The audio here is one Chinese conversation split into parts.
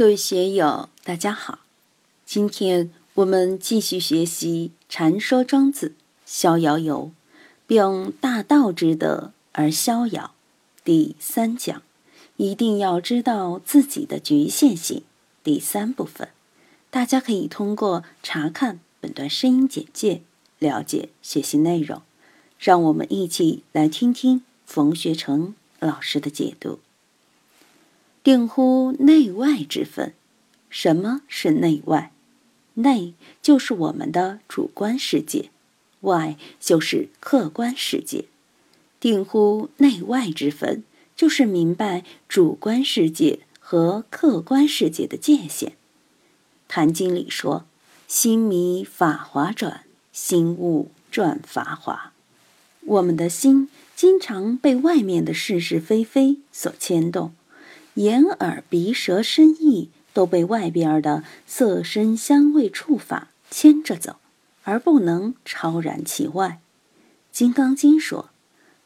各位学友，大家好。今天我们继续学习《禅说庄子·逍遥游》，并大道之德而逍遥。第三讲，一定要知道自己的局限性。第三部分，大家可以通过查看本段声音简介了解学习内容。让我们一起来听听冯学成老师的解读。定乎内外之分，什么是内外？内就是我们的主观世界，外就是客观世界。定乎内外之分，就是明白主观世界和客观世界的界限。《坛经》里说：“心迷法华转，心悟转法华。”我们的心经常被外面的是是非非所牵动。眼耳鼻舌身意都被外边的色声香味触法牵着走，而不能超然其外。《金刚经》说：“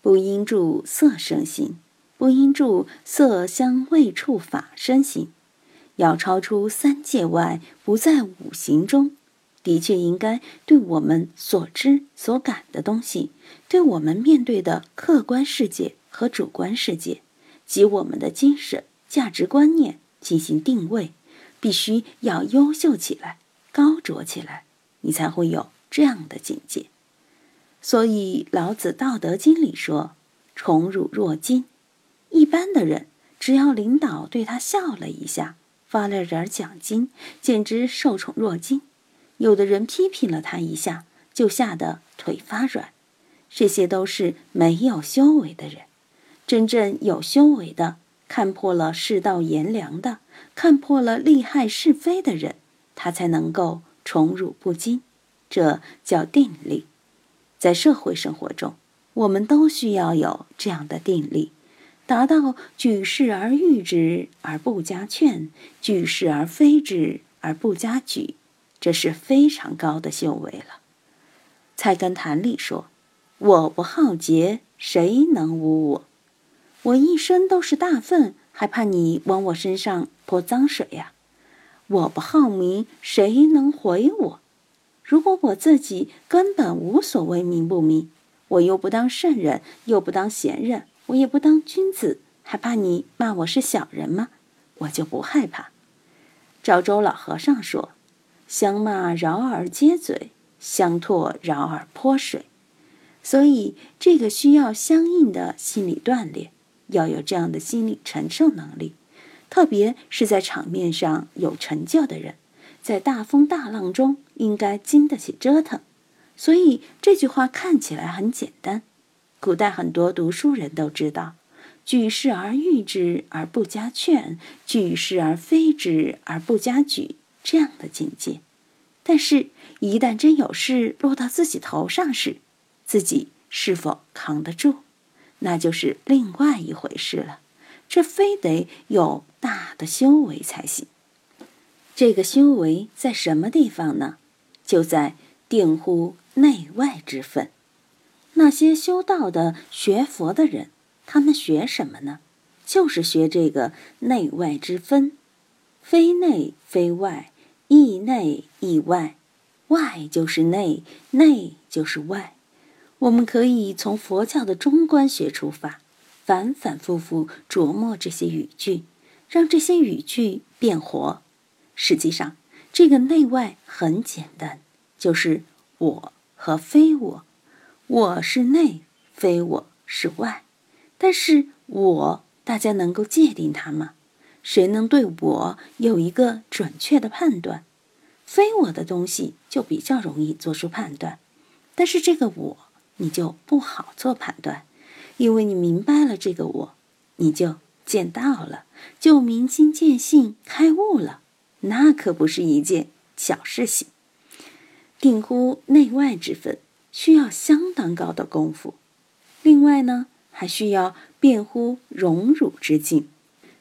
不应住色生心，不应住色香味触法身心。”要超出三界外，不在五行中，的确应该对我们所知所感的东西，对我们面对的客观世界和主观世界，及我们的精神。价值观念进行定位，必须要优秀起来、高卓起来，你才会有这样的境界。所以老子《道德经》里说：“宠辱若惊。”一般的人，只要领导对他笑了一下，发了点奖金，简直受宠若惊；有的人批评了他一下，就吓得腿发软。这些都是没有修为的人。真正有修为的。看破了世道炎凉的，看破了利害是非的人，他才能够宠辱不惊，这叫定力。在社会生活中，我们都需要有这样的定力，达到举世而誉之而不加劝，举世而非之而不加沮，这是非常高的修为了。菜根谭里说：“我不好劫，谁能污我？”我一身都是大粪，还怕你往我身上泼脏水呀？我不好名，谁能毁我？如果我自己根本无所谓名不名，我又不当圣人，又不当贤人，我也不当君子，还怕你骂我是小人吗？我就不害怕。赵州老和尚说：“相骂饶耳接嘴，相唾饶耳泼水。”所以这个需要相应的心理锻炼。要有这样的心理承受能力，特别是在场面上有成就的人，在大风大浪中应该经得起折腾。所以这句话看起来很简单，古代很多读书人都知道：“举世而誉之而不加劝，举世而非之而不加沮。”这样的境界。但是，一旦真有事落到自己头上时，自己是否扛得住？那就是另外一回事了，这非得有大的修为才行。这个修为在什么地方呢？就在定乎内外之分。那些修道的、学佛的人，他们学什么呢？就是学这个内外之分，非内非外，亦内亦外，外就是内，内就是外。我们可以从佛教的中观学出发，反反复复琢磨这些语句，让这些语句变活。实际上，这个内外很简单，就是我和非我，我是内，非我是外。但是，我大家能够界定它吗？谁能对我有一个准确的判断？非我的东西就比较容易做出判断，但是这个我。你就不好做判断，因为你明白了这个我，你就见到了，就明心见性开悟了，那可不是一件小事情。定乎内外之分，需要相当高的功夫。另外呢，还需要辨乎荣辱之境，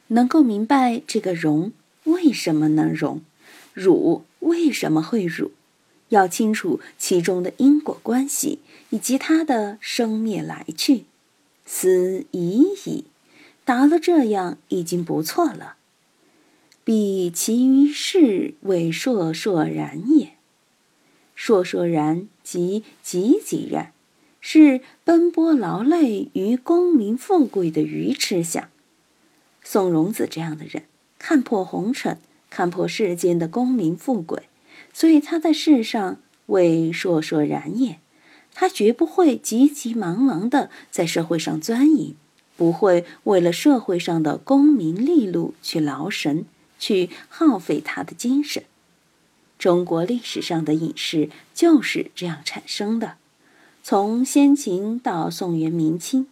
能够明白这个荣为什么能荣，辱为什么会辱。要清楚其中的因果关系以及它的生灭来去，思已矣，答了这样已经不错了。彼其于世为烁烁然也。烁烁然即急急然，是奔波劳累于功名富贵的愚痴想。宋荣子这样的人，看破红尘，看破世间的功名富贵，所以他在世上为烁烁然也。他绝不会急急忙忙的在社会上钻营，不会为了社会上的功名利禄去劳神，去耗费他的精神。中国历史上的隐士就是这样产生的。从先秦到宋元明清，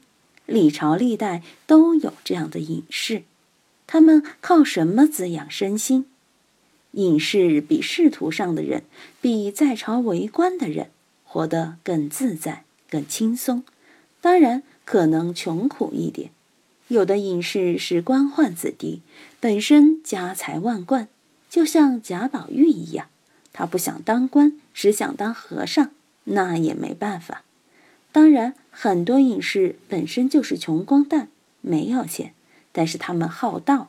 历朝历代都有这样的隐士。他们靠什么滋养身心？隐士比仕途上的人，比在朝为官的人。活得更自在、更轻松，当然可能穷苦一点。有的隐士是官宦子弟，本身家财万贯，就像贾宝玉一样，他不想当官，只想当和尚，那也没办法。当然，很多隐士本身就是穷光蛋，没有钱，但是他们好道，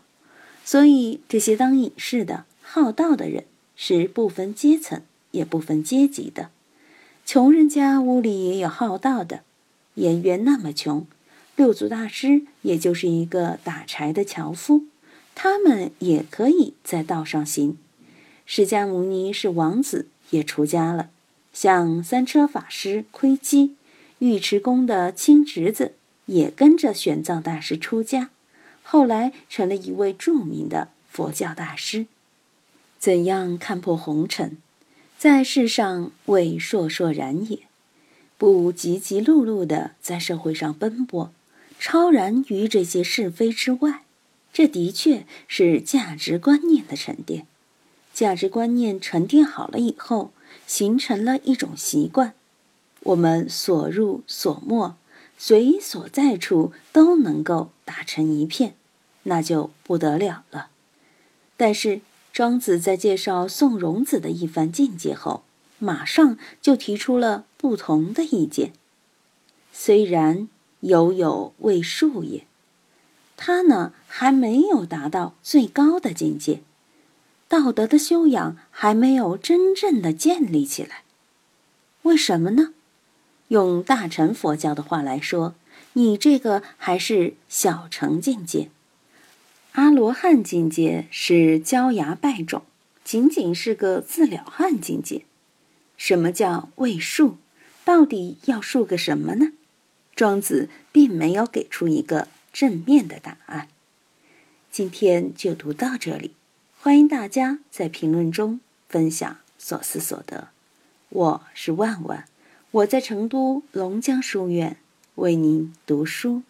所以这些当隐士的好道的人是不分阶层，也不分阶级的。穷人家屋里也有好道的，颜渊那么穷，六祖大师也就是一个打柴的樵夫，他们也可以在道上行。释迦牟尼是王子，也出家了。像三车法师窥基，尉迟恭的亲侄子也跟着玄奘大师出家，后来成了一位著名的佛教大师。怎样看破红尘？在世上为烁烁然也，不急急碌碌的在社会上奔波，超然于这些是非之外。这的确是价值观念的沉淀。价值观念沉淀好了以后，形成了一种习惯，我们所入所没，随所在处都能够打成一片，那就不得了了。但是。庄子在介绍宋荣子的一番境界后，马上就提出了不同的意见。虽然犹有未数也，他呢还没有达到最高的境界，道德的修养还没有真正的建立起来。为什么呢？用大乘佛教的话来说，你这个还是小乘境界。阿罗汉境界是焦芽败种，仅仅是个自了汉境界。什么叫未数？到底要数个什么呢？庄子并没有给出一个正面的答案。今天就读到这里，欢迎大家在评论中分享所思所得。我是万万，我在成都龙江书院为您读书。